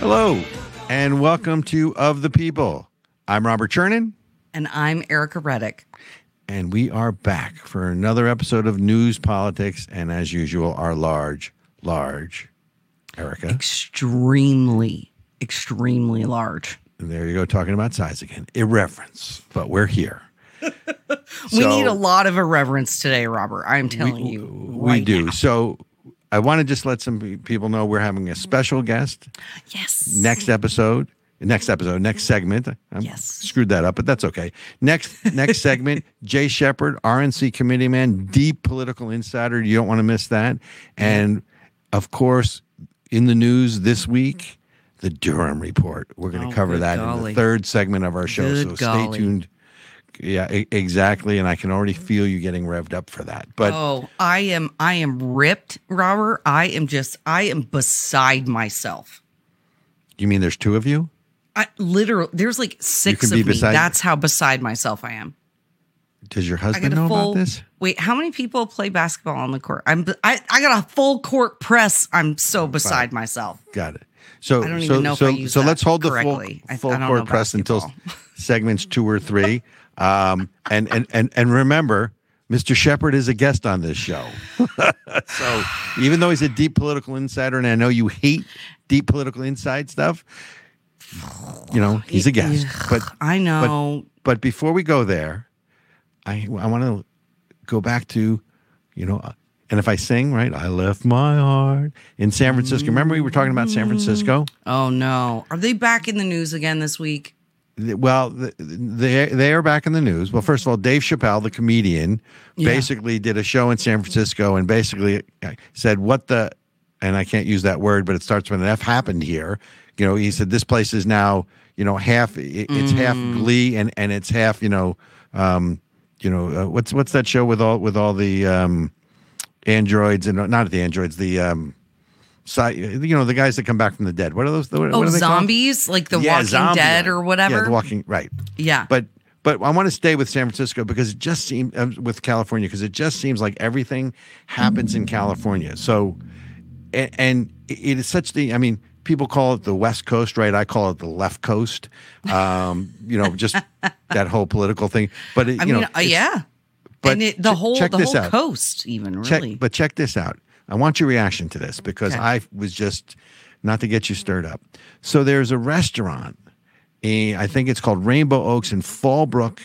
Hello, and welcome to Of the People. I'm Robert Chernin, And I'm Ericka Reddick. and we are back for another episode of News, Politics, and as usual, our large, large Ericka. Extremely, extremely large. There you go, talking about size again. Irreverence, but we're here. we So- need a lot of irreverence today, Robert. I'm telling you. We do. now. So I want to just let some people know we're having a special guest Yes. next episode. Next episode, next segment. I Yes. screwed that up, but that's okay. Next, next segment. Jay Shepard, RNC committee man, deep political insider. You don't want to miss that. And of course, in the news this week, the Durham report. We're going to Oh, cover that in the third segment of our show. Good so stay tuned. Yeah, e- exactly. And I can already feel you getting revved up for that. But oh, I am I am ripped, Robert. I am just I am beside myself. you mean there's two of you? I literally there's like six of me. beside- That's how beside myself I am. Does your husband know full about this? Wait, how many people play basketball on the court? I'm I, I got a full court press. I'm so beside myself. Got it. So I don't so even know if so I used so that let's hold the correctly. I- full full court press until segments two or three. Um, and and and and remember, Mr. Shepard is a guest on this show. so even though he's a deep political insider, and I know you hate deep political inside stuff, you know he's a guest. But I know. but before we go there, I I want to go back to, you know, and if I sing right, I left my heart in San Francisco. Remember we were talking about San Francisco? Oh no. Are they back in the news again this week? Well, they they are back in the news. Well, first of all, Dave Chappelle, the comedian, Yeah. basically did a show in San Francisco and basically uh, said what the and I can't use that word, but it starts with an F happened here. You know, he said this place is now you know half it- it's half Glee and and it's half you know um, you know uh, what's what's that show with all with all the um, androids and not the androids the um, sci- you know the guys that come back from the dead. What are those? What, Oh, what are they called? zombies like The Yeah, Walking zombie Dead or whatever. Yeah, the Walking right. Yeah. But but I want to stay with San Francisco because it just seems uh, with California because it just seems like everything happens in California. So and, and it is such the I mean people call it the West Coast, right? I call it the left coast. Um, you know, just that whole political thing. But it, I you mean, know, uh, yeah. But and it, the whole check the this whole out. coast, even check, really. but check this out. I want your reaction to this because Okay. I was just not to get you stirred up. So there's a restaurant, eh, I think it's called Rainbow Oaks in Fallbrook,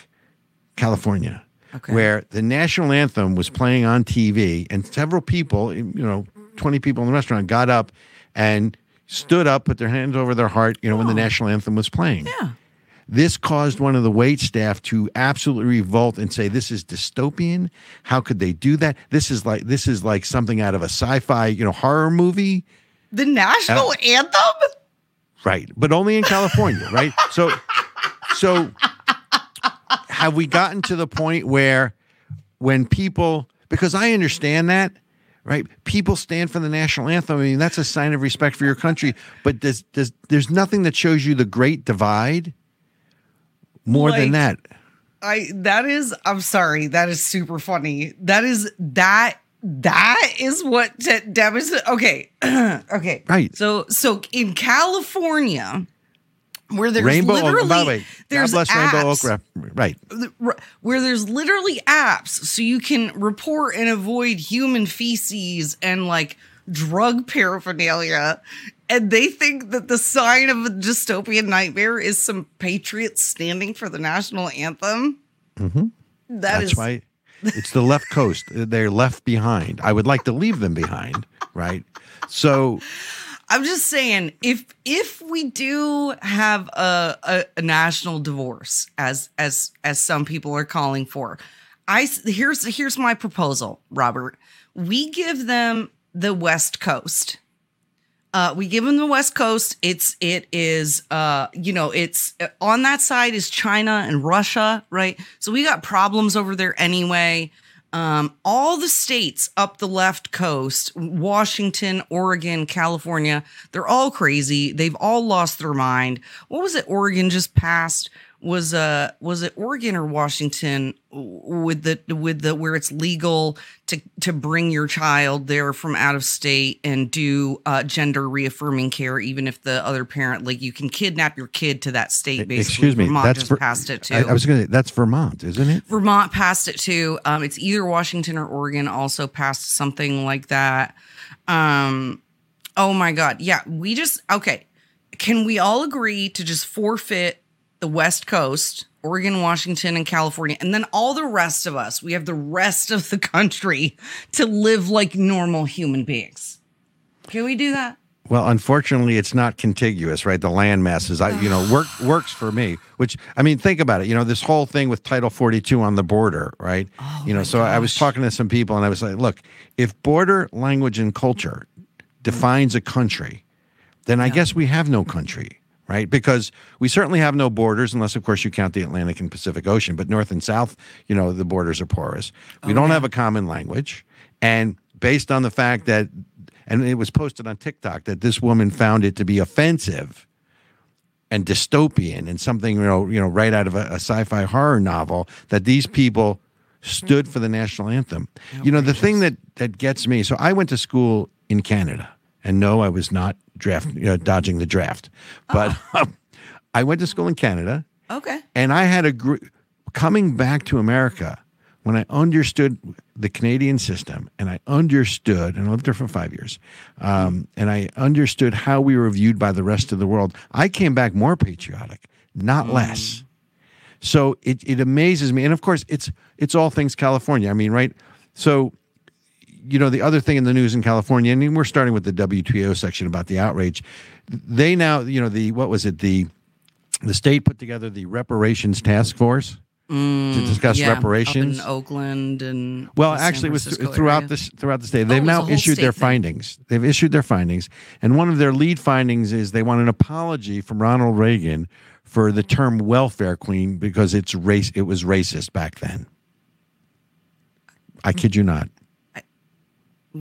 California, Okay. where the national anthem was playing on TV, and several people, you know, 20 people in the restaurant got up and stood up, put their hands over their heart, you know, when the national anthem was playing. yeah. This caused one of the wait staff to absolutely revolt and say, "This is dystopian. How could they do that? This is like this is like something out of a sci-fi, you know, horror movie." The national Uh, anthem? Right, but only in California, right? So, so have we gotten to the point where when people, because I understand that, right? People stand for the national anthem. I mean, that's a sign of respect for your country. But does does there's nothing that shows you the great divide more than that? I that is I'm sorry, that is super funny. That is that that is what t- demonstrates okay. okay. Right. So so in California where there's Rainbow literally Oak. By the way, God there's bless Rainbow Oak. apps, Right. where there's literally apps so you can report and avoid human feces and like drug paraphernalia and they think that the sign of a dystopian nightmare is some patriots standing for the national anthem Mhm. That That's is why it's the left coast. They're left behind. I would like to leave them behind. Right. So I'm just saying, if if we do have a, a, a national divorce, as as as some people are calling for, I here's here's my proposal, Robert. We give them the West Coast. Uh, we give them the West Coast. It's it is uh you know it's on that side is China and Russia, right? So we got problems over there anyway. Um, all the states up the left coast, Washington, Oregon, California, they're all crazy. They've all lost their mind. What was it? Oregon just passed was uh was it Oregon or Washington with the with the where it's legal to to bring your child there from out of state and do uh, gender reaffirming care even if the other parent like you can kidnap your kid to that state basically. Excuse me, Vermont that's just Ver- passed it too. I, I was going to. That's Vermont, isn't it? Vermont passed it too. Um, it's either Washington or Oregon also passed something like that. Um, oh my God. Yeah. We just, okay. Can we all agree to just forfeit the West Coast, Oregon, Washington, and California, and then all the rest of us, we have the rest of the country to live like normal human beings? Can we do that? Well, unfortunately, it's not contiguous, right? The land masses, I, you know, work works for me. Which I mean, think about it. You know, this whole thing with Title Forty Two on the border, right? Oh you know, so I was talking to some people, and I was like, look, if border language and culture defines a country, then I guess we have no country, right? Because we certainly have no borders, unless, of course, you count the Atlantic and Pacific Ocean. But North and South, you know, the borders are porous. We oh, don't have a common language. And based on the fact that, and it was posted on TikTok that this woman found it to be offensive and dystopian and something, you know, you know, right out of a, a sci-fi horror novel, that these people stood for the national anthem. You know, the thing that that gets me. So I went to school in Canada, and no, I was not draft, you know, dodging the draft, but um, I went to school in Canada, Okay. and I had a gr- coming back to America when I understood the Canadian system, and I understood, and I lived there for five years, um, and I understood how we were viewed by the rest of the world. I came back more patriotic, not less. So it it amazes me, and of course, it's it's all things California. I mean, right? So you know, the other thing in the news in California, and we're starting with the WTO section about the outrage. They now, you know, the what was it? The the state put together the reparations task force to discuss Mm, Yeah, reparations. in Oakland and Well, actually, it was Francisco throughout area. this throughout the state. Oh, They've a now issued their thing. findings. They've issued their findings, and one of their lead findings is they want an apology from Ronald Reagan for the term "welfare queen" because it's race. It was racist back then. I kid you not.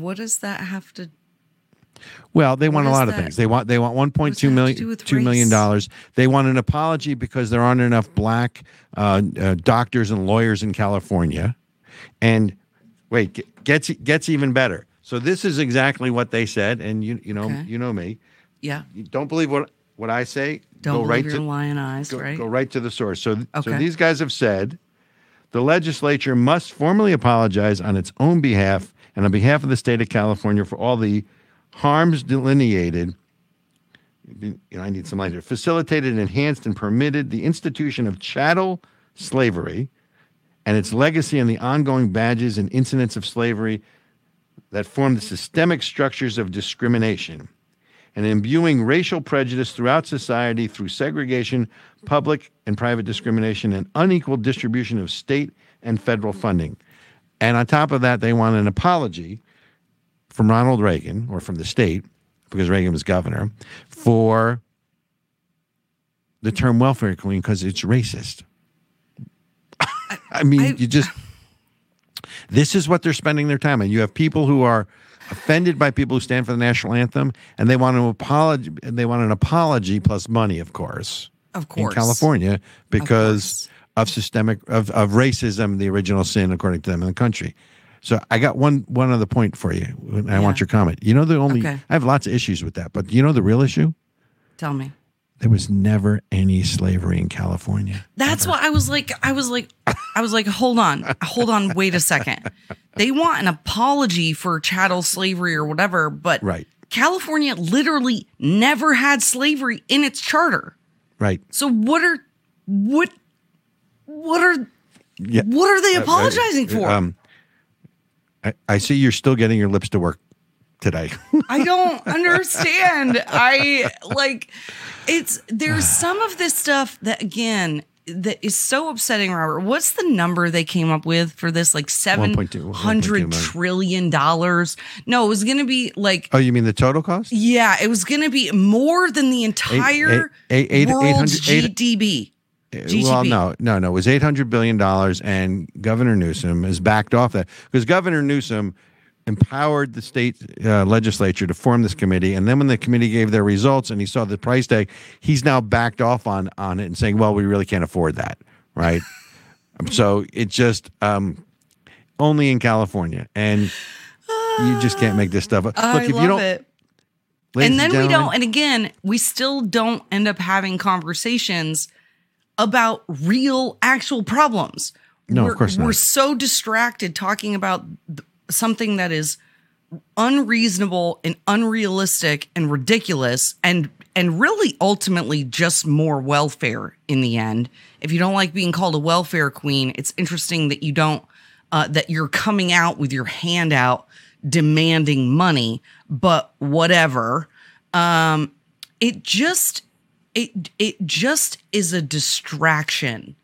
What does that have to? Well, they want a lot of things. They want they want one point does two that have to million do with two million dollars. They want an apology because there aren't enough black uh, uh, doctors and lawyers in California. And wait, gets gets even better. So this is exactly what they said, and you you know Okay. you know me. Yeah. You don't believe what what I say. Don't go believe right your to lion eyes, go, right? go right to the source. So so these guys have said the legislature must formally apologize on its own behalf and on behalf of the state of California for all the harms delineated. You know, I need some lines here. Facilitated, enhanced, and permitted the institution of chattel slavery and its legacy and the ongoing badges and incidents of slavery that form the systemic structures of discrimination and imbuing racial prejudice throughout society through segregation, public and private discrimination, and unequal distribution of state and federal funding. And on top of that, they want an apology from Ronald Reagan or from the state, because Reagan was governor, for the term welfare queen because it's racist. I mean, I- you just this is what they're spending their time on. You have people who are offended by people who stand for the national anthem, and they want to apology. They want an apology plus money, of course, Of course. in. California because course. Of, systemic of, of racism, the original sin according to them in the country. So I got one one other point for you. I want your comment. You know the only Okay. I have lots of issues with that, but you know the real issue? Tell me. There was never any slavery in California. That's why I was like, I was like, I was like, hold on, hold on, wait a second. They want an apology for chattel slavery or whatever, but Right. California literally never had slavery in its charter. Right. So what are what what are Yeah. what are they apologizing for? Um, I, I see you're still getting your lips to work today. I don't understand. I like it's there's some of this stuff that again that is so upsetting, Robert. What's the number they came up with for this? Like seven 1.2 hundred trillion dollars? No, it was gonna be like oh, you mean the total cost? yeah, it was gonna be more than the entire eight- eight- world's 800 eight- GDP. Well, no, no, no. It was eight hundred billion dollars, and Governor Newsom has backed off that because Governor Newsom empowered the state uh, legislature to form this committee, and then when the committee gave their results and he saw the price tag, he's now backed off on on it and saying, "Well, we really can't afford that." Right. so it just um, only in California, and you just can't make this stuff up. I Look, if love you don't, it. ladies and then we don't and again we still don't end up having conversations about real actual problems. No, of we're, course not. we're so distracted talking about th- something that is unreasonable and unrealistic and ridiculous and and really ultimately just more welfare in the end. If you don't like being called a welfare queen it's interesting that you don't uh, that you're coming out with your hand out demanding money but whatever. Um it just it it just is a distraction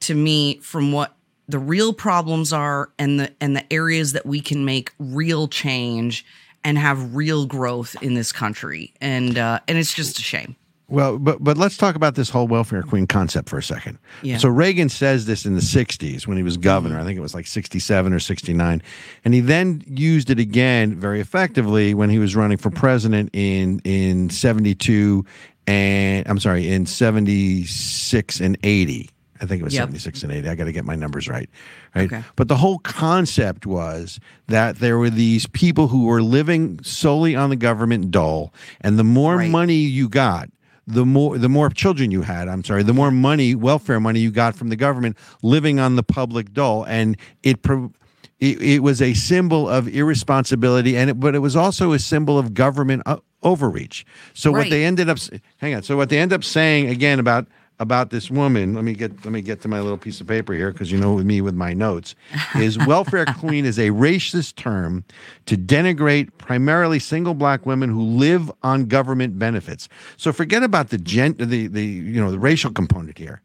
to me from what the real problems are and the and the areas that we can make real change and have real growth in this country and uh and it's just a shame Well, but but let's talk about this whole welfare queen concept for a second. Yeah. So Reagan says this in the '60s when he was governor. I think it was like '67 or '69, and he then used it again very effectively when he was running for president in in '72 and I'm sorry in '76 and '80. I think it was Yep. 76 and 80. I got to get my numbers right. Right. Okay. But the whole concept was that there were these people who were living solely on the government dole, and the more Right. money you got, the more the more children you had. I'm sorry, the more money, welfare money you got from the government living on the public dole, and it. Pro- it, it was a symbol of irresponsibility, and it, but it was also a symbol of government uh, overreach. So what they ended up, hang on. So what they end up saying again about about this woman. Let me get let me get to my little piece of paper here because you know with me with my notes is welfare queen is a racist term to denigrate primarily single black women who live on government benefits. So forget about the gen the the you know the racial component here.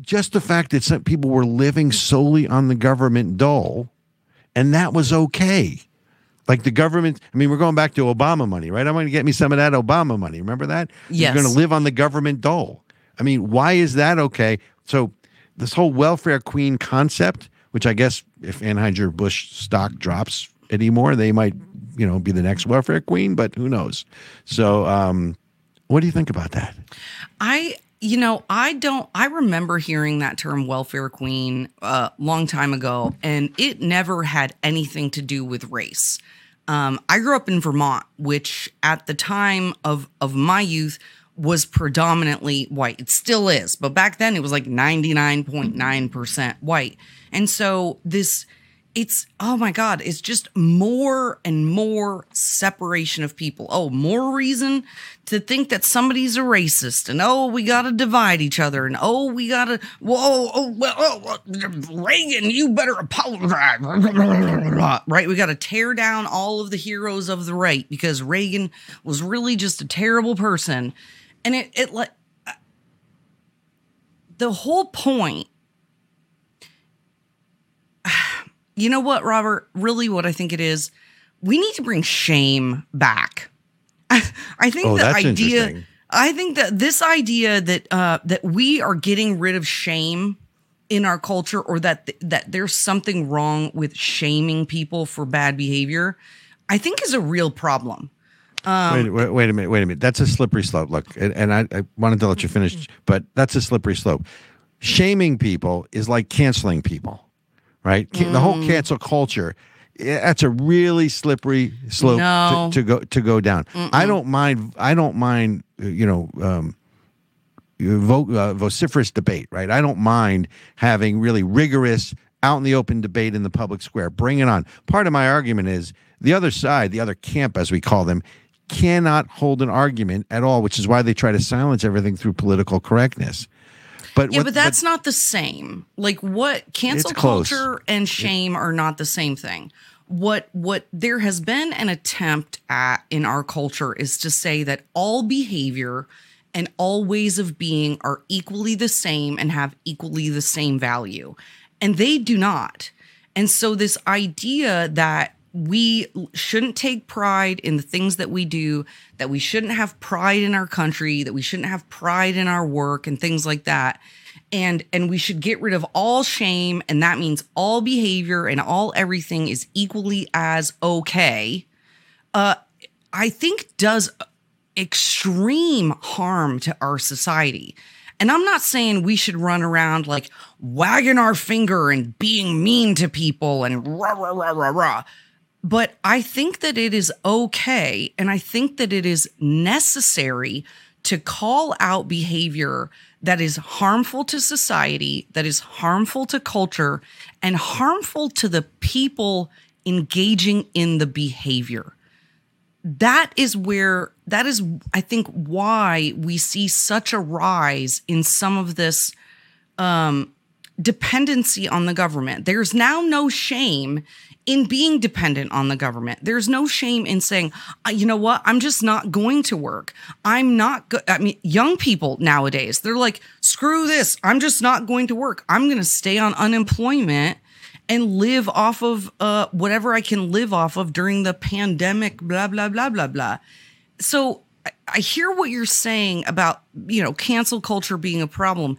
Just the fact that some people were living solely on the government dole, and that was okay. Like the government, I mean, we're going back to Obama money, right? I'm going to get me some of that Obama money. Remember that? Yes. You're going to live on the government dole. I mean, why is that okay? So, this whole welfare queen concept, which I guess if Anheuser-Busch stock drops anymore, they might, you know, be the next welfare queen, but who knows? So, um, what do you think about that? I, you know, I don't, I remember hearing that term welfare queen a long time ago, and it never had anything to do with race. Um, I grew up in Vermont, which at the time of, of my youth was predominantly white. It still is, but back then it was like 99.9% white. And so this, it's oh my god it's just more and more separation of people. Oh more reason to think that somebody's a racist and oh we gotta divide each other and oh we gotta whoa oh, oh well oh, reagan you better apologize. Right? We gotta tear down all of the heroes of the right because reagan was really just a terrible person. And it it like uh, the whole point you know what, Robert? Really, what I think it is, we need to bring shame back. I think Oh, the idea. I think that this idea that uh, that we are getting rid of shame in our culture, or that that there's something wrong with shaming people for bad behavior, I think is a real problem. wait, wait, wait a minute. Wait a minute. That's a slippery slope. Look, and, and I, I wanted to let you finish, but that's a slippery slope. Shaming people is like canceling people, right? Ca- The whole cancel culture. That's a really slippery slope No. to, to go to go down. I don't mind. I don't mind. uh, You know, um, vo- uh, vociferous debate, right? I don't mind having really rigorous, out in the open debate in the public square. Bring it on. Part of my argument is the other side, the other camp, as we call them, cannot hold an argument at all, which is why they try to silence everything through political correctness. But Yeah, what- but that's not the same. Like what cancel culture and shame are not the same thing. What what there has been an attempt at in our culture is to say that all behavior and all ways of being are equally the same and have equally the same value. And they do not. And so this idea that we shouldn't take pride in the things that we do, that we shouldn't have pride in our country, that we shouldn't have pride in our work and things like that. And and we should get rid of all shame and that means all behavior and all everything is equally as okay. Uh i think does extreme harm to our society. And i'm not saying we should run around like wagging our finger and being mean to people and rah rah rah rah rah but I think that it is okay and I think that it is necessary to call out behavior that is harmful to society, that is harmful to culture, and harmful to the people engaging in the behavior. That is where, that is, I think, why we see such a rise in some of this um, dependency on the government. There's now no shame in being dependent on the government. There's no shame in saying, uh, you know what, I'm just not going to work. I'm not go-. I mean, young people nowadays, they're like, screw this. I'm just not going to work. I'm going to stay on unemployment and live off of uh, whatever I can live off of during the pandemic, blah, blah, blah, blah, blah. So I, hear what you're saying about, you know, cancel culture being a problem.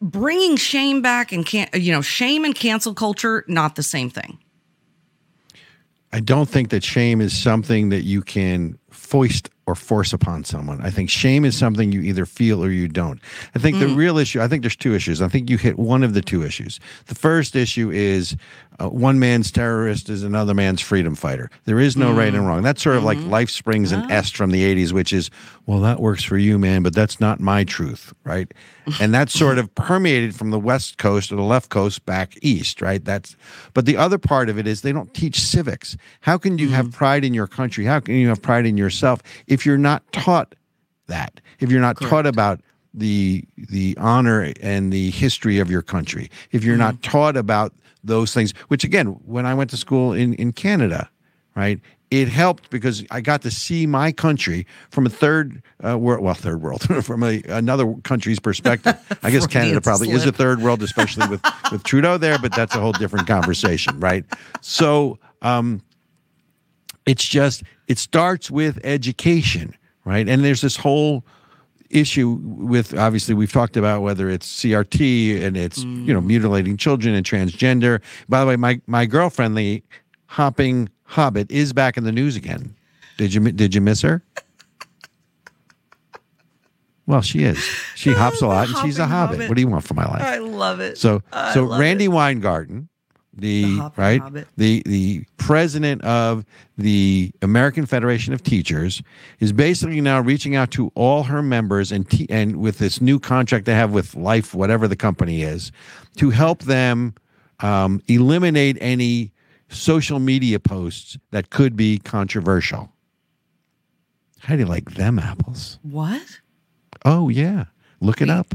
Bringing shame back and can you know, shame and cancel culture, not the same thing. I don't think that shame is something that you can foist or force upon someone. I think shame is something you either feel or you don't. I think mm. the real issue, I think there's two issues. I think you hit one of the two issues. The first issue is uh, one man's terrorist is another man's freedom fighter. There is no mm. right and mm. wrong. That's sort of mm-hmm. like Life Springs and oh. Est from the 80s, which is, well, that works for you, man, but that's not my truth, right? and that's sort of permeated from the West Coast or the left coast back east, right? That's, but the other part of it is they don't teach civics. How can you mm. have pride in your country? How can you have pride in yourself if you're not taught that? If you're not Correct. taught about the the honor and the history of your country, if you're mm-hmm. not taught about those things, which again, when I went to school in, in Canada, right, it helped because I got to see my country from a third uh, world, well, third world, from a, another country's perspective. I guess Canada probably slip. is a third world, especially with, with Trudeau there, but that's a whole different conversation, right? So um, it's just, it starts with education, right? And there's this whole issue with obviously we've talked about whether it's CRT and it's mm. you know mm. mutilating children and transgender. By the way, my my girlfriend, the hopping hobbit, is back in the news again. Did you did you miss her? Well, she is. She hops a lot, and she's a hobbit. hobbit. What do you want from my life? I love it. So, I so Randi it. Weingarten the, the right Hobbit. the the president of the American Federation of Teachers is basically now reaching out to all her members and te- and with this new contract they have with Life whatever the company is to help them um, eliminate any social media posts that could be controversial. How do you like them apples? What? Oh yeah, look Wait. it up.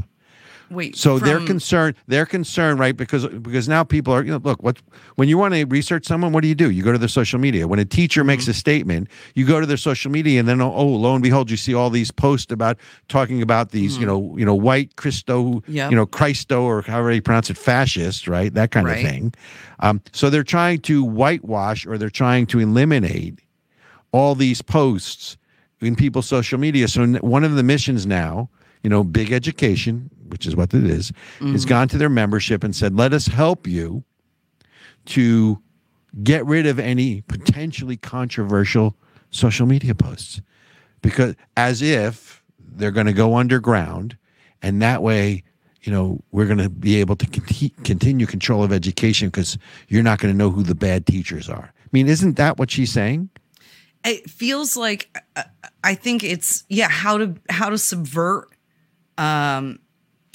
Wait. So from... they're concerned. They're concerned, right? Because because now people are. You know, look, what when you want to research someone, what do you do? You go to their social media. When a teacher mm-hmm. makes a statement, you go to their social media, and then oh, lo and behold, you see all these posts about talking about these, mm-hmm. you know, you know, white Christo, yep. you know, Christo, or however you pronounce it, fascist, right? That kind right. of thing. Um, so they're trying to whitewash, or they're trying to eliminate all these posts in people's social media. So one of the missions now, you know, big education which is what it is, mm-hmm. has gone to their membership and said, let us help you to get rid of any potentially controversial social media posts. Because as if they're going to go underground and that way, you know, we're going to be able to conti- continue control of education because you're not going to know who the bad teachers are. I mean, isn't that what she's saying? It feels like uh, I think it's yeah how to how to subvert um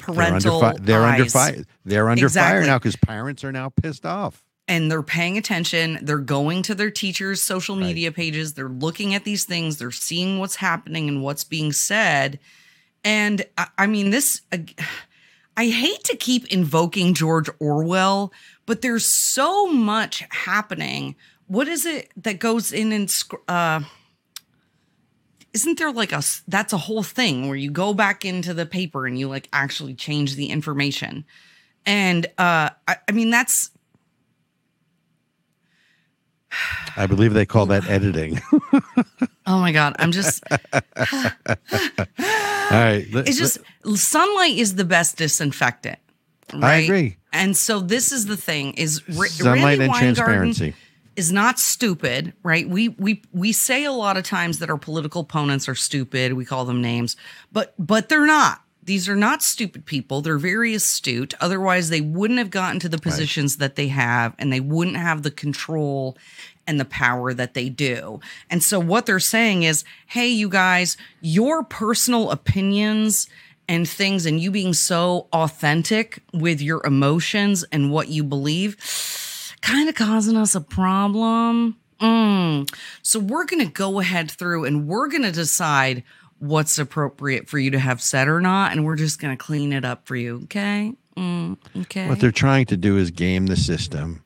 parental they're under, fi- they're under fire. They're under exactly. fire now because parents are now pissed off. And they're paying attention. They're going to their teachers' social media right. pages. They're looking at these things. They're seeing what's happening and what's being said. And I, I mean, this, uh, I hate to keep invoking George Orwell, but there's so much happening. What is it that goes in and, uh, isn't there like a that's a whole thing where you go back into the paper and you like actually change the information and uh i, I mean that's i believe they call that editing oh my god i'm just All right. It's just sunlight is the best disinfectant. right? I agree. And so this is the thing: is R- Sunlight Randi and Weingarten transparency. Is not stupid, right? We we we say a lot of times that our political opponents are stupid. We call them names, but but they're not. These are not stupid people. They're very astute. Otherwise, they wouldn't have gotten to the positions that they have, and they wouldn't have the control and the power that they do. And so, what they're saying is, hey, you guys, your personal opinions and things, and you being so authentic with your emotions and what you believe, kind of causing us a problem. Mm. So we're going to go ahead through and we're going to decide what's appropriate for you to have said or not. And we're just going to clean it up for you. Okay. Mm, okay. What they're trying to do is game the system,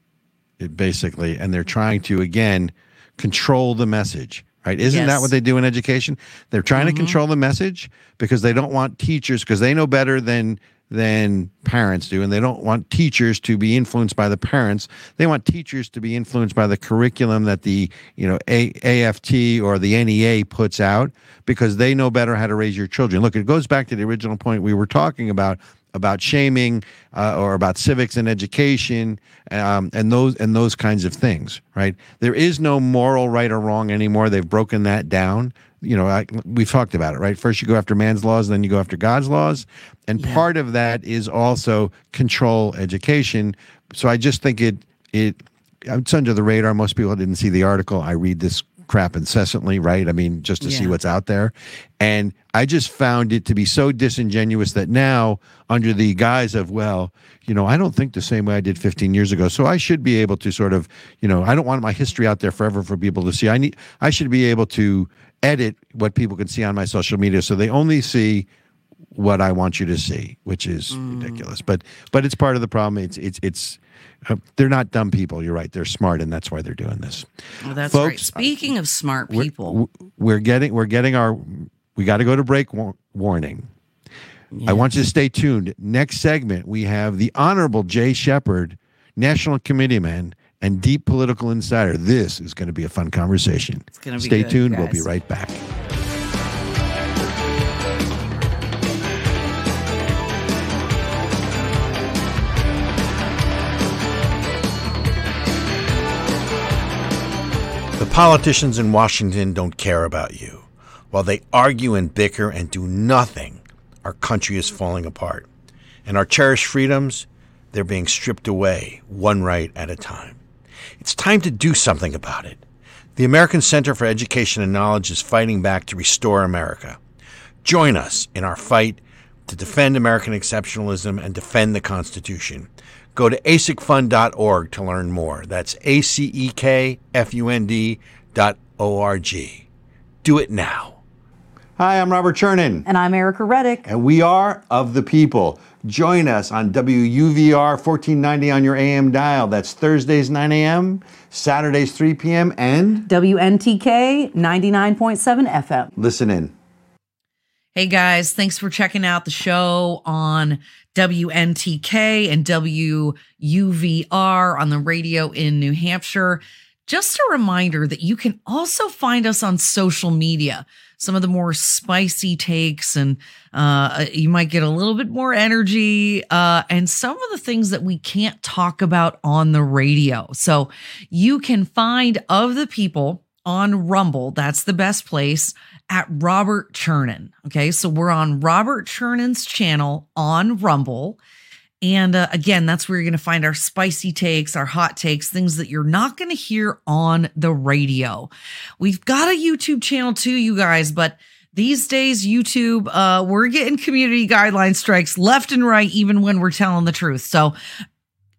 it basically, and they're trying to again control the message. Right? Isn't that Yes. Mm-hmm. what they do in education? They're trying to control the message because they don't want teachers because they know better than than parents do, and they don't want teachers to be influenced by the parents. They want teachers to be influenced by the curriculum that the you know A- AFT or the NEA puts out because they know better how to raise your children. Look, it goes back to the original point we were talking about about shaming uh, or about civics and education um, and those and those kinds of things right there is no moral right or wrong anymore they've broken that down you know I, we've talked about it right? First you go after man's laws then you go after god's laws. And part of that is also control education. So i just think it it it's under the radar. Most people didn't see the article. I read this crap incessantly right? I mean just to see what's out there. And i just found it to be so disingenuous that now under the guise of well you know i don't think the same way i did 15 years ago. So i should be able to sort of you know i don't want my history out there forever for people to see. I need i should be able to edit what people can see on my social media so they only see what I want you to see, which is Mm. ridiculous. But but it's part of the problem. It's it's it's uh, they're not dumb people. You're right. They're smart, and that's why they're doing this. Well, that's right. Folks, Speaking of smart We're- people, We're, getting we're getting our we got to go to break war- warning. I want you to stay tuned. Next segment, we have the Honorable Jay Shepard, National Committeeman and deep political insider. This is going to be a fun conversation. It's gonna be Stay good, tuned. We'll be right back. The politicians in Washington don't care about you. While they argue and bicker and do nothing, our country is falling apart. And our cherished freedoms, they're being stripped away, one right at a time. It's time to do something about it. The American Center for Education and Knowledge is fighting back to restore America. Join us in our fight to defend American exceptionalism and defend the Constitution. Go to acekfund.org to learn more. That's A C E K F U N D dot O R G. Do it now. Hi, I'm Robert Chernin. And I'm Ericka Reddick. and we are of the people. Join us on WUVR 1490 on your AM dial. That's Thursdays 9 a.m., Saturdays 3 p.m., and WNTK 99.7 FM. listen in. Hey guys, thanks for checking out the show on WNTK and WUVR on the radio in New Hampshire. Just a reminder that you can also find us on social media. Some of the more spicy takes, and uh, you might get a little bit more energy, uh, and some of the things that we can't talk about on the radio. So you can find Of the People on Rumble. That's the best place at Robert Chernin. Okay. So we're on Robert Chernin's channel on Rumble. And uh, again, that's where you're going to find our spicy takes, our hot takes, things that you're not going to hear on the radio. We've got a YouTube channel too, you guys, but these days, YouTube, uh, we're getting community guideline strikes left and right, even when we're telling the truth. So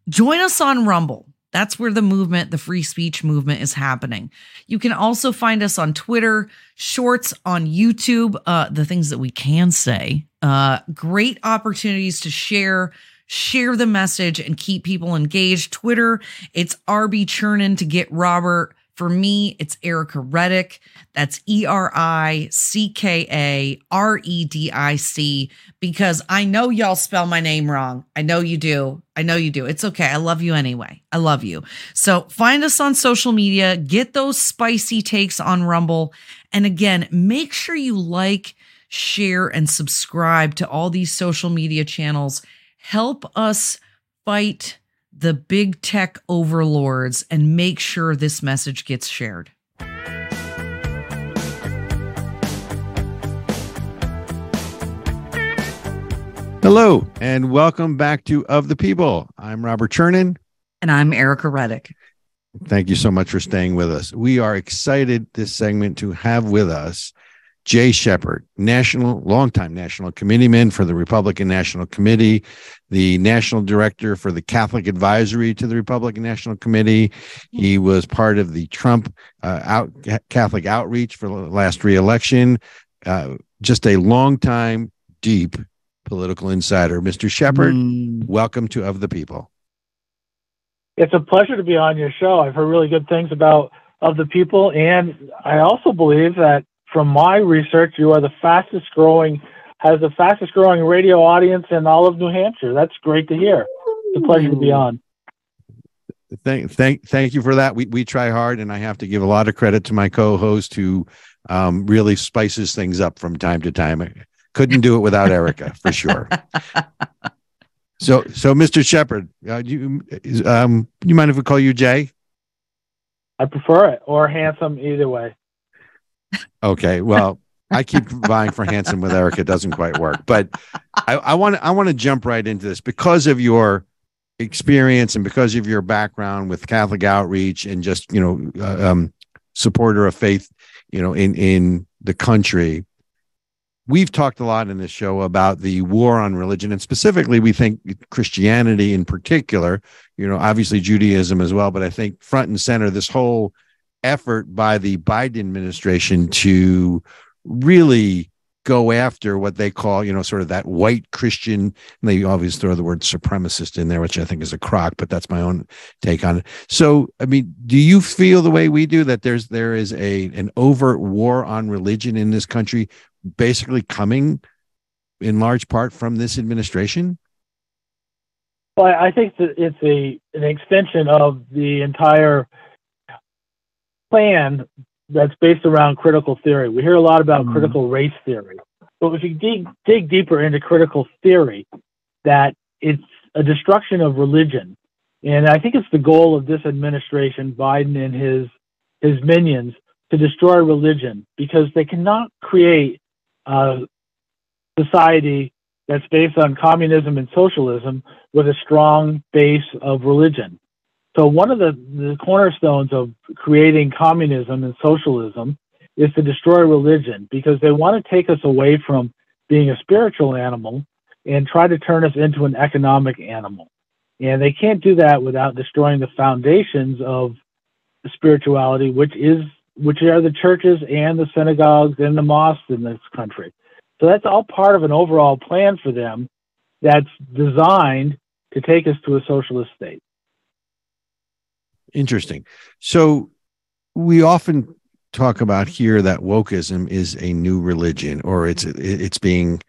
join us on Rumble. That's where the movement, the free speech movement is happening. You can also find us on Twitter, shorts on YouTube, uh, the things that we can say. Uh, great opportunities to share, share the message and keep people engaged. Twitter, it's RB Chernin to get Robert. For me, it's Ericka Reddick. That's E R I C K A R E D I C because I know y'all spell my name wrong. I know you do. I know you do. It's okay. I love you anyway. I love you. So find us on social media, get those spicy takes on Rumble. And again, make sure you like, share, and subscribe to all these social media channels. Help us fight the big tech overlords and make sure this message gets shared. Hello, and welcome back to Of the People. I'm Robert Chernin. And I'm Ericka Reddick. Thank you so much for staying with us. We are excited this segment to have with us Jay Shepard, national, longtime national committeeman for the Republican National Committee, the national director for the Catholic Advisory to the Republican National Committee. He was part of the Trump uh, out, Catholic outreach for the last reelection. Uh, just a long time, deep political insider. Mr. Shepard, mm. welcome to Of the People. It's a pleasure to be on your show. I've heard really good things about Of the People, and I also believe that from my research, you are the fastest growing, has the fastest growing radio audience in all of New Hampshire. That's great to hear. It's a pleasure to be on. Thank, thank, thank you for that. We we try hard, and I have to give a lot of credit to my co-host who um, really spices things up from time to time. I couldn't do it without Ericka for sure. So, so Mr. Shepard, uh, you um, you mind if we call you Jay? I prefer it, or handsome, either way. Okay, well, I keep vying for handsome with Eric. It doesn't quite work, but I want I want to jump right into this because of your experience and because of your background with Catholic outreach and just you know uh, um, supporter of faith, you know in in the country. We've talked a lot in this show about the war on religion, and specifically, we think Christianity in particular. You know, obviously Judaism as well, but I think front and center this whole effort by the Biden administration to really go after what they call, you know, sort of that white Christian. And they always throw the word supremacist in there, which I think is a crock, but that's my own take on it. So, I mean, do you feel the way we do that there's there is a an overt war on religion in this country, basically coming in large part from this administration? Well, I think that it's a an extension of the entire plan that's based around critical theory. We hear a lot about mm-hmm. critical race theory, but if you dig, dig deeper into critical theory, that it's a destruction of religion, and I think it's the goal of this administration, Biden and his his minions, to destroy religion because they cannot create a society that's based on communism and socialism with a strong base of religion. So one of the, the cornerstones of creating communism and socialism is to destroy religion because they want to take us away from being a spiritual animal and try to turn us into an economic animal. And they can't do that without destroying the foundations of spirituality, which is which are the churches and the synagogues and the mosques in this country. So that's all part of an overall plan for them that's designed to take us to a socialist state. Interesting. So we often talk about here that wokeism is a new religion or it's it's being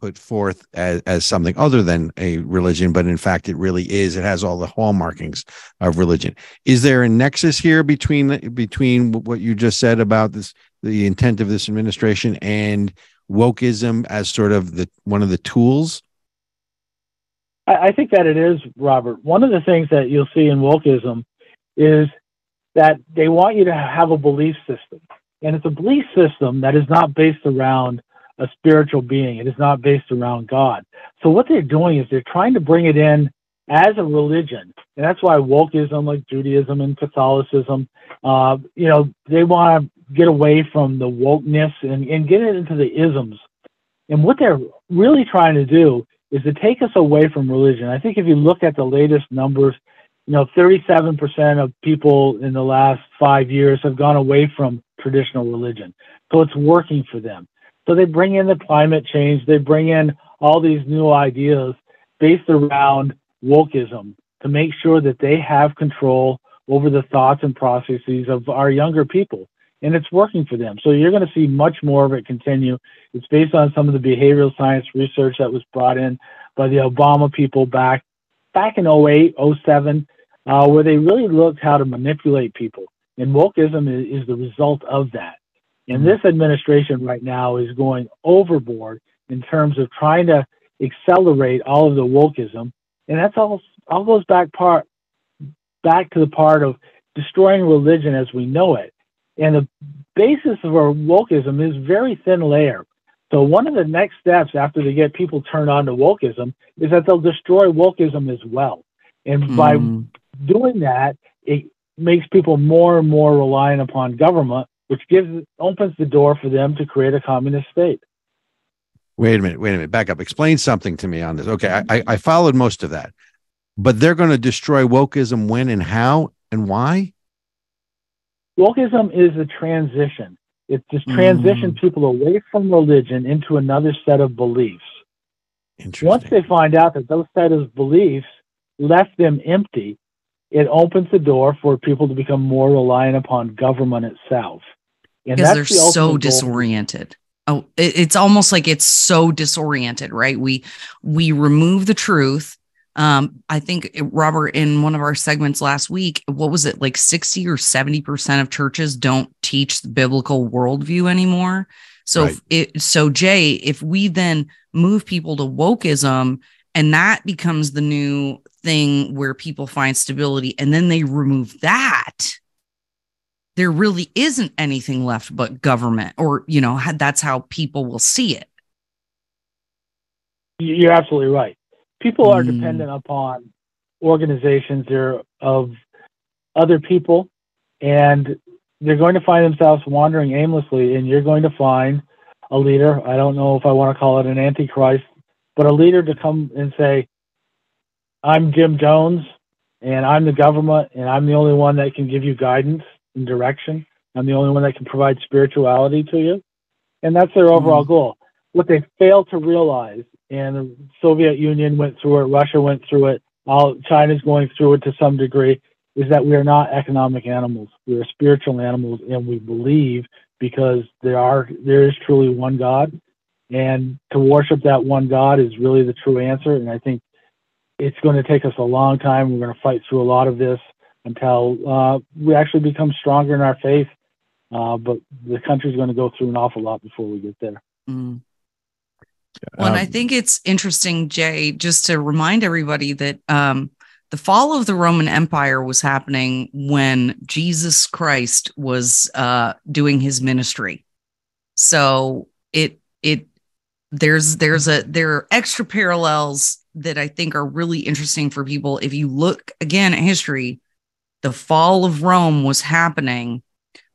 put forth as, as something other than a religion but in fact it really is. It has all the hallmarkings of religion. Is there a nexus here between between what you just said about this the intent of this administration and wokeism as sort of the one of the tools? I, I think that it is robert. One of the things that you'll see in wokeism is that they want you to have a belief system. And it's a belief system that is not based around a spiritual being. It is not based around God. So what they're doing is they're trying to bring it in as a religion. And that's why wokeism, like Judaism and Catholicism, uh, you know, they want to get away from the wokeness and, and get it into the isms. And what they're really trying to do is to take us away from religion. I think if you look at the latest numbers you know, 37% of people in the last five years have gone away from traditional religion. So it's working for them. So they bring in the climate change, they bring in all these new ideas based around wokeism to make sure that they have control over the thoughts and processes of our younger people. And it's working for them. So you're going to see much more of it continue. It's based on some of the behavioral science research that was brought in by the Obama people back back in 08, 07 uh, where they really looked how to manipulate people. And wokeism is, is the result of that. And this administration right now is going overboard in terms of trying to accelerate all of the wokeism. And that's all all goes back part back to the part of destroying religion as we know it. And the basis of our wokeism is very thin layer. So one of the next steps after they get people turned on to wokeism is that they'll destroy wokeism as well. And Mm. by doing that, it makes people more and more reliant upon government, which gives opens the door for them to create a communist state. Wait a minute. Wait a minute. Back up. Explain something to me on this. Okay, I, I, followed most of that, but they're going to destroy wokeism when and how and why? Wokeism is a transition. It just hmm. transitions people away from religion into another set of beliefs. Interesting. Once they find out that those set of beliefs left them empty, it opens the door for people to become more reliant upon government itself. And because they're the so goal. disoriented. Oh, it, it's almost like it's so disoriented, right? We we remove the truth. Um, I think Robert in one of our segments last week, what was it like sixty or seventy percent of churches don't teach the biblical worldview anymore. So Right. it, so Jay, if we then move people to wokeism and that becomes the new thing where people find stability, and then they remove that, there really isn't anything left but government or you know that's how people will see it You're absolutely right. People are Mm. dependent upon organizations they're of other people, and they're going to find themselves wandering aimlessly. And you're going to find a leader. I don't know if I want to call it an antichrist, but a leader to come and say, "I'm Jim Jones, and I'm the government, and I'm the only one that can give you guidance and direction. I'm the only one that can provide spirituality to you," and that's their overall mm-hmm. goal. What they fail to realize and the Soviet Union went through it, Russia went through it, all China's going through it to some degree, is that we are not economic animals. We are spiritual animals, and we believe because there are there is truly one God, and to worship that one God is really the true answer. And I think it's going to take us a long time. We're going to fight through a lot of this until uh, we actually become stronger in our faith. Uh, but the country's going to go through an awful lot before we get there. Mm. Well, and I Um, think it's interesting, Jay, just to remind everybody that um, the fall of the Roman Empire was happening when Jesus Christ was uh, doing his ministry. So it it there's there's a there are extra parallels that I think are really interesting for people. If you look again at history, the fall of Rome was happening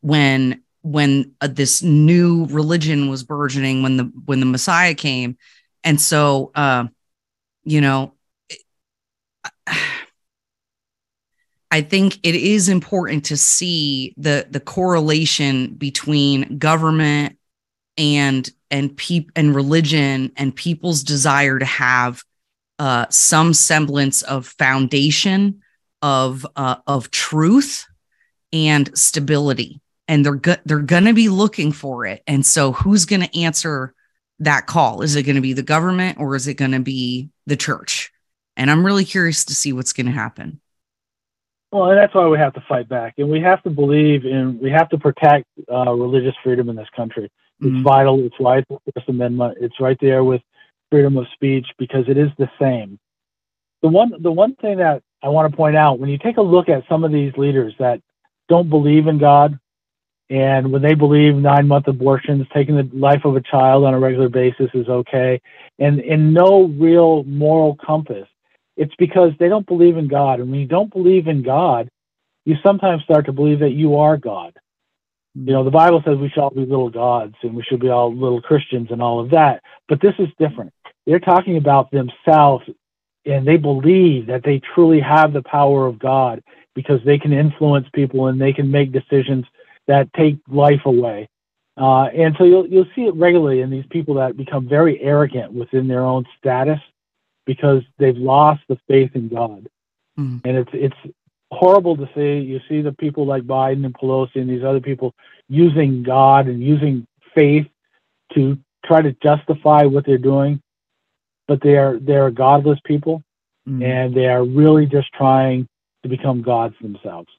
when when uh, this new religion was burgeoning when the when the messiah came and so uh you know i think it is important to see the the correlation between government and and peop and religion and people's desire to have uh some semblance of foundation of uh of truth and stability and they're go- they're going to be looking for it and so who's going to answer that call is it going to be the government or is it going to be the church and i'm really curious to see what's going to happen Well, and that's why we have to fight back, and we have to believe in, we have to protect uh, religious freedom in this country. It's Mhm. vital. It's right with the First Amendment. It's right there with freedom of speech because it is the same. The one, the one thing that I want to point out when you take a look at some of these leaders that don't believe in God, and when they believe nine-month abortions, taking the life of a child on a regular basis is okay, and in no real moral compass, it's because they don't believe in God. And when you don't believe in God, you sometimes start to believe that you are God. You know, the Bible says we shall be little gods and we should be all little Christians and all of that. But this is different. They're talking about themselves and they believe that they truly have the power of God because they can influence people and they can make decisions that take life away. Uh, and so you'll, you'll see it regularly in these people that become very arrogant within their own status because they've lost the faith in God. Mhm. And it's it's horrible to see. You see the people like Biden and Pelosi and these other people using God and using faith to try to justify what they're doing, but they are they are godless people, Mm. and they are really just trying to become gods themselves.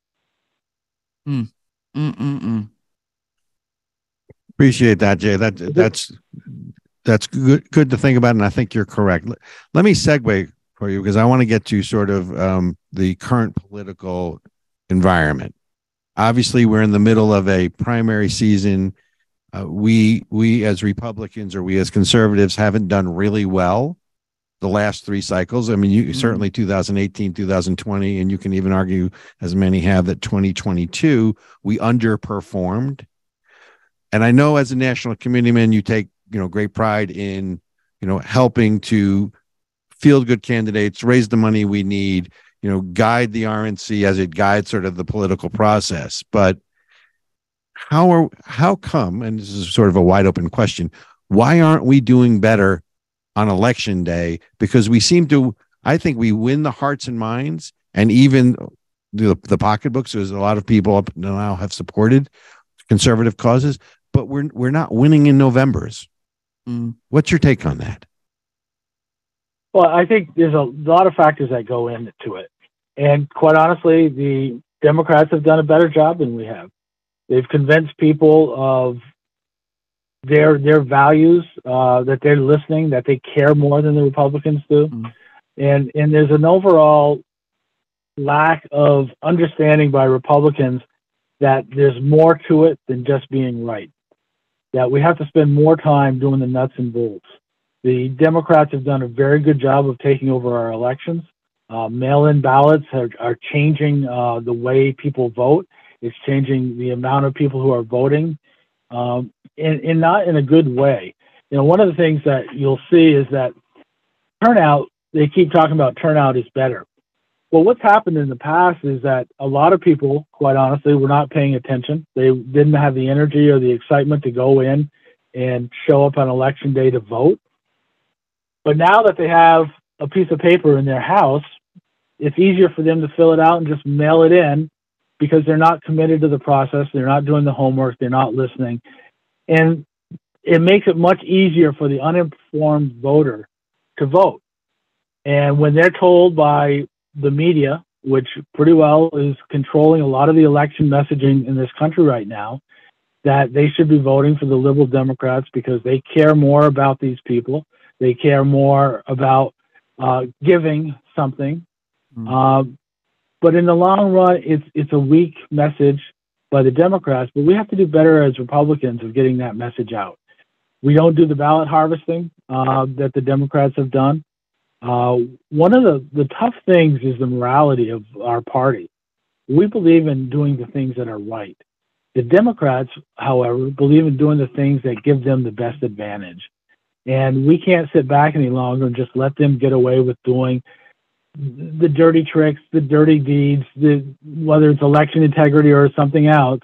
Mm-mm-mm. Appreciate that, Jay. That that's that's good good to think about, and I think you're correct. Let, let me segue for you because I want to get to sort of um, the current political environment. Obviously, we're in the middle of a primary season. Uh, we we as Republicans or we as conservatives haven't done really well the last three cycles. I mean, you mm-hmm. certainly 2018, 2020, and you can even argue, as many have, that 2022 we underperformed. And I know as a national committeeman, you take you know great pride in you know helping to field good candidates, raise the money we need, you know, guide the RNC as it guides sort of the political process. But how are how come? And this is sort of a wide open question. Why aren't we doing better on election day? Because we seem to. I think we win the hearts and minds, and even the the pocketbooks. There's a lot of people up now have supported conservative causes, but we're we're not winning in November's. Mm. What's your take on that? Well, I think there's a lot of factors that go into it. And quite honestly, the Democrats have done a better job than we have. They've convinced people of their their values, uh, that they're listening, that they care more than the Republicans do. Mm-hmm. And and there's an overall lack of understanding by Republicans that there's more to it than just being right. That we have to spend more time doing the nuts and bolts. The Democrats have done a very good job of taking over our elections. Uh, mail-in ballots are, are changing uh, the way people vote. It's changing the amount of people who are voting, um, and, and not in a good way. You know, one of the things that you'll see is that turnout. They keep talking about turnout is better. Well, what's happened in the past is that a lot of people, quite honestly, were not paying attention. They didn't have the energy or the excitement to go in and show up on election day to vote. But now that they have a piece of paper in their house, it's easier for them to fill it out and just mail it in because they're not committed to the process. They're not doing the homework. They're not listening. And it makes it much easier for the uninformed voter to vote. And when they're told by the media, which pretty well is controlling a lot of the election messaging in this country right now, that they should be voting for the liberal Democrats because they care more about these people they care more about uh, giving something. Mm-hmm. Uh, but in the long run, it's it's a weak message by the Democrats. But we have to do better as Republicans of getting that message out. We don't do the ballot harvesting uh, that the Democrats have done. Uh, one of the, the tough things is the morality of our party. We believe in doing the things that are right. The Democrats, however, believe in doing the things that give them the best advantage. And we can't sit back any longer and just let them get away with doing the dirty tricks, the dirty deeds, the, whether it's election integrity or something else,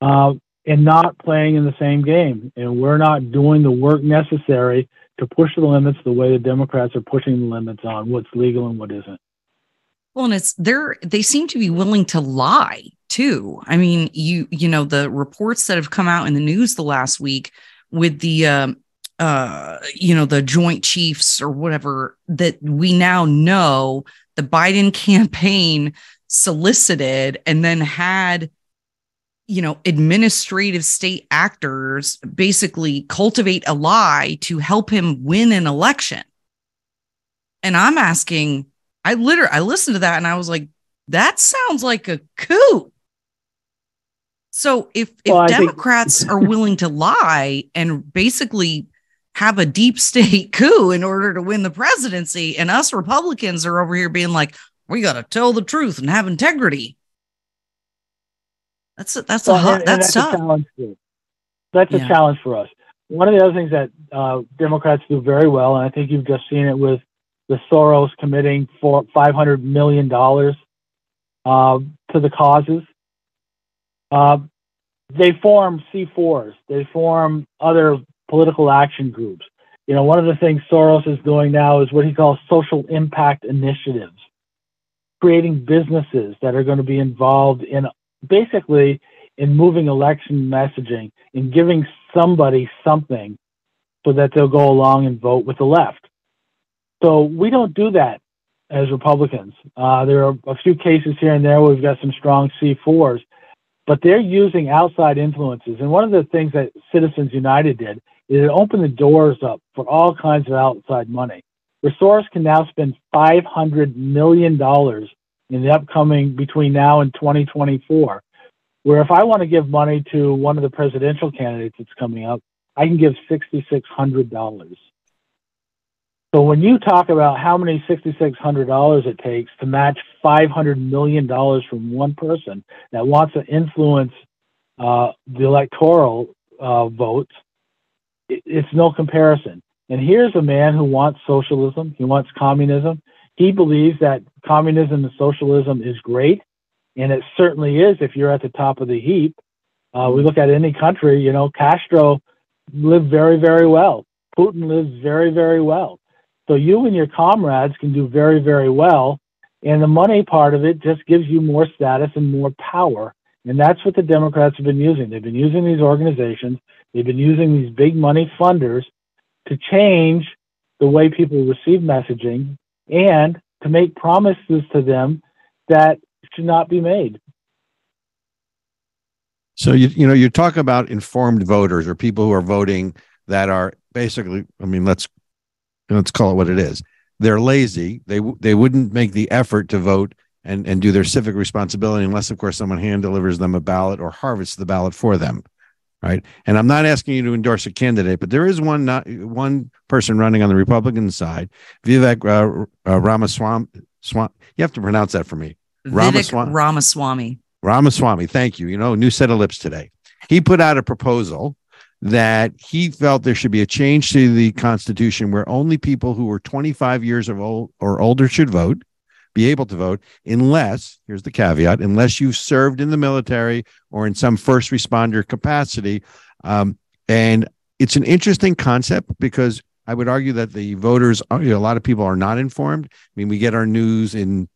uh, and not playing in the same game. And we're not doing the work necessary to push the limits the way the Democrats are pushing the limits on what's legal and what isn't. Well, and it's they're they seem to be willing to lie too. I mean, you you know the reports that have come out in the news the last week with the um, uh, you know, the Joint Chiefs or whatever that we now know the Biden campaign solicited and then had, you know, administrative state actors basically cultivate a lie to help him win an election. And I'm asking, I literally I listened to that and I was like, that sounds like a coup. So if if well, Democrats think- are willing to lie and basically have a deep state coup in order to win the presidency. And us Republicans are over here being like, we got to tell the truth and have integrity. That's a, that's well, a hot, that's, that's tough. A challenge that's yeah. a challenge for us. One of the other things that uh, Democrats do very well, and I think you've just seen it with the Soros committing for five hundred million dollars uh, to the causes. Uh, they form C4s. They form other political action groups. You know, one of the things Soros is doing now is what he calls social impact initiatives, creating businesses that are going to be involved in basically in moving election messaging and giving somebody something so that they'll go along and vote with the left. So we don't do that as Republicans. Uh, there are a few cases here and there where we've got some strong C4s, but they're using outside influences. And one of the things that Citizens United did is it opened the doors up for all kinds of outside money. Soros can now spend $500 million in the upcoming between now and 2024. Where if I want to give money to one of the presidential candidates that's coming up, I can give $6,600. So when you talk about how many $6,600 it takes to match $500 million from one person that wants to influence uh, the electoral uh, votes, it's no comparison. And here's a man who wants socialism. He wants communism. He believes that communism and socialism is great. And it certainly is if you're at the top of the heap. Uh, we look at any country, you know, Castro lived very, very well. Putin lives very, very well. So you and your comrades can do very, very well. And the money part of it just gives you more status and more power. And that's what the Democrats have been using. They've been using these organizations, they've been using these big money funders to change the way people receive messaging and to make promises to them that should not be made. So you you know you talk about informed voters or people who are voting that are basically I mean let's let's call it what it is. They're lazy. They they wouldn't make the effort to vote and and do their civic responsibility unless of course someone hand delivers them a ballot or harvests the ballot for them. Right. And I'm not asking you to endorse a candidate, but there is one not one person running on the Republican side, Vivek uh, uh, Ramaswamy. Swam, you have to pronounce that for me. Ramaswamy. Ramaswamy. Ramaswamy. Thank you. You know, new set of lips today. He put out a proposal that he felt there should be a change to the Constitution where only people who were 25 years of old or older should vote, be able to vote, unless, here's the caveat, unless you've served in the military or in some first responder capacity. Um, and it's an interesting concept because I would argue that the voters, you know, a lot of people are not informed. I mean, we get our news in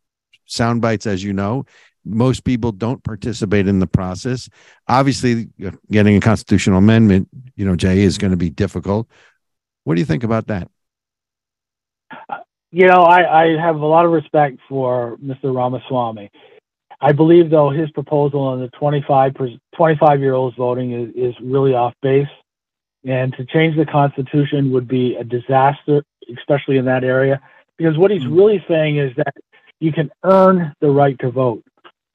sound bites, as you know, most people don't participate in the process. Obviously, getting a constitutional amendment, you know, Jay, is going to be difficult. What do you think about that? You know, I, I have a lot of respect for Mr. Ramaswamy. I believe, though, his proposal on the 25, 25 year olds voting is, is really off base. And to change the Constitution would be a disaster, especially in that area, because what he's mm-hmm. really saying is that you can earn the right to vote.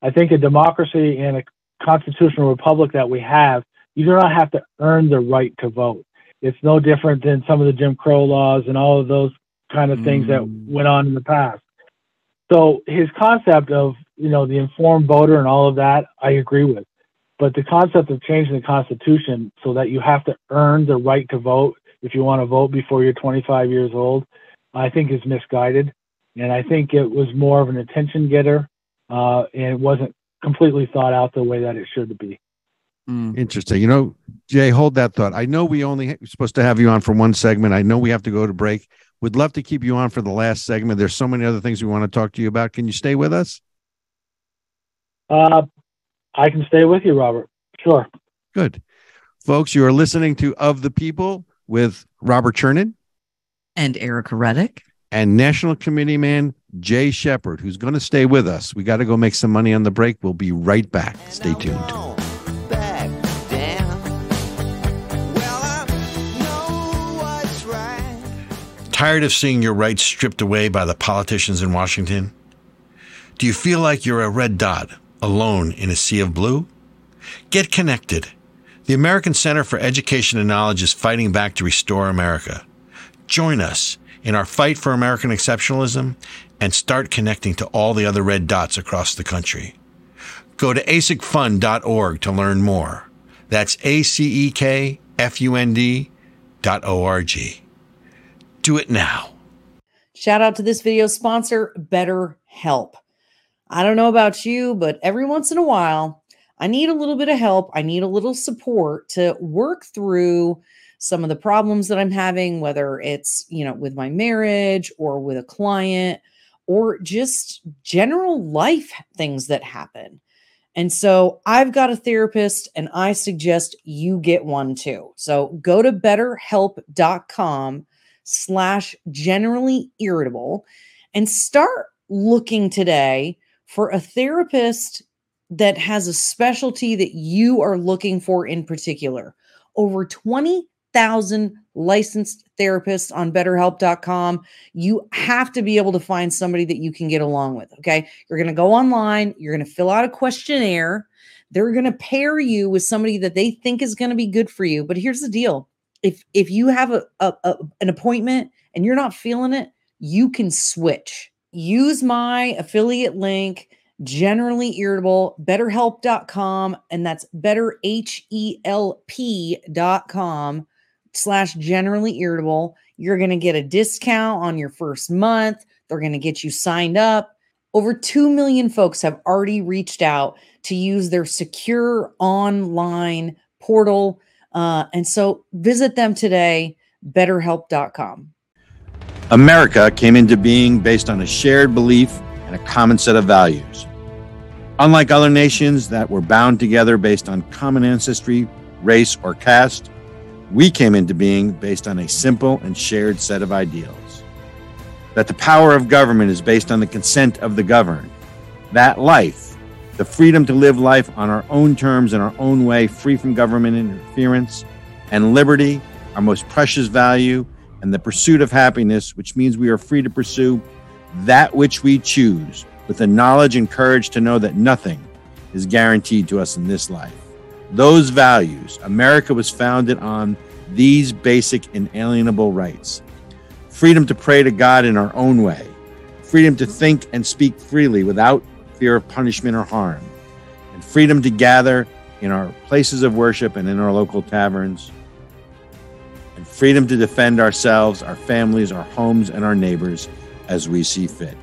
I think a democracy and a constitutional republic that we have, you do not have to earn the right to vote. It's no different than some of the Jim Crow laws and all of those kind of things mm. that went on in the past. So his concept of, you know, the informed voter and all of that, I agree with. But the concept of changing the Constitution so that you have to earn the right to vote if you want to vote before you're 25 years old, I think is misguided. And I think it was more of an attention getter uh, and it wasn't completely thought out the way that it should be. Mm. Interesting. You know, Jay, hold that thought. I know we only ha- supposed to have you on for one segment. I know we have to go to break. Would love to keep you on for the last segment. There's so many other things we want to talk to you about. Can you stay with us? Uh, I can stay with you, Robert. Sure. Good. Folks, you are listening to Of the People with Robert Chernin and Ericka Reddick and National Committee Man Jay Shepard, who's going to stay with us. We got to go make some money on the break. We'll be right back. Stay tuned. Tired of seeing your rights stripped away by the politicians in Washington? Do you feel like you're a red dot, alone in a sea of blue? Get connected. The American Center for Education and Knowledge is fighting back to restore America. Join us in our fight for American exceptionalism and start connecting to all the other red dots across the country. Go to acekfund.org to learn more. That's A C E K F U N D dot O R G. Do it now. Shout out to this video sponsor, BetterHelp. I don't know about you, but every once in a while, I need a little bit of help. I need a little support to work through some of the problems that I'm having, whether it's, you know, with my marriage or with a client or just general life things that happen. And so I've got a therapist and I suggest you get one too. So go to betterhelp.com slash generally irritable and start looking today for a therapist that has a specialty that you are looking for in particular. Over 20,000 licensed therapists on betterhelp.com. You have to be able to find somebody that you can get along with. Okay. You're going to go online, you're going to fill out a questionnaire. They're going to pair you with somebody that they think is going to be good for you. But here's the deal if if you have a, a, a an appointment and you're not feeling it, you can switch. Use my affiliate link generally irritable betterhelp.com and that's better h-e-l-p.com slash generally irritable. You're going to get a discount on your first month. They're going to get you signed up. Over 2 million folks have already reached out to use their secure online portal uh, and so visit them today betterhelp.com America came into being based on a shared belief and a common set of values. Unlike other nations that were bound together based on common ancestry, race, or caste, we came into being based on a simple and shared set of ideals. That the power of government is based on the consent of the governed. That life, the freedom to live life on our own terms in our own way, free from government interference, and liberty, our most precious value, and the pursuit of happiness, which means we are free to pursue that which we choose with the knowledge and courage to know that nothing is guaranteed to us in this life. Those values, America was founded on these basic inalienable rights freedom to pray to God in our own way, freedom to think and speak freely without fear of punishment or harm, and freedom to gather in our places of worship and in our local taverns, and freedom to defend ourselves, our families, our homes, and our neighbors as we see fit.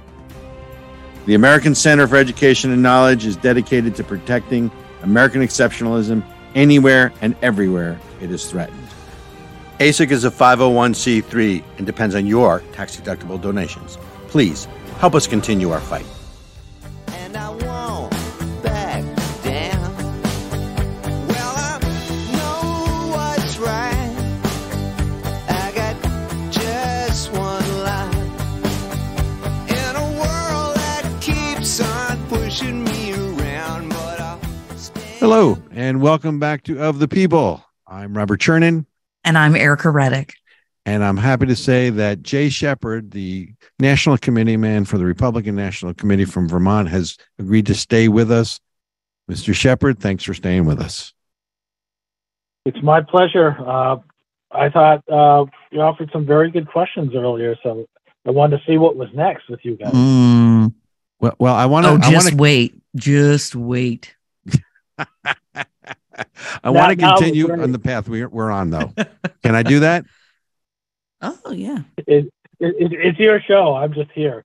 The American Center for Education and Knowledge is dedicated to protecting American exceptionalism anywhere and everywhere it is threatened. ACEK is a 501c3 and depends on your tax deductible donations. Please help us continue our fight. Hello, and welcome back to Of the People. I'm Robert Chernin, And I'm Ericka Reddick. and I'm happy to say that Jay Shepard, the National Committee man for the Republican National Committee from Vermont, has agreed to stay with us. Mr. Shepard, thanks for staying with us. It's my pleasure. Uh, I thought uh, you offered some very good questions earlier, so I wanted to see what was next with you guys. Mm. Well, well, I want to. Oh, I just want wait. Just wait. To. I want to continue on the path we're we're on, though. Can I do that? Oh, yeah. It, it, it's your show. I'm just here.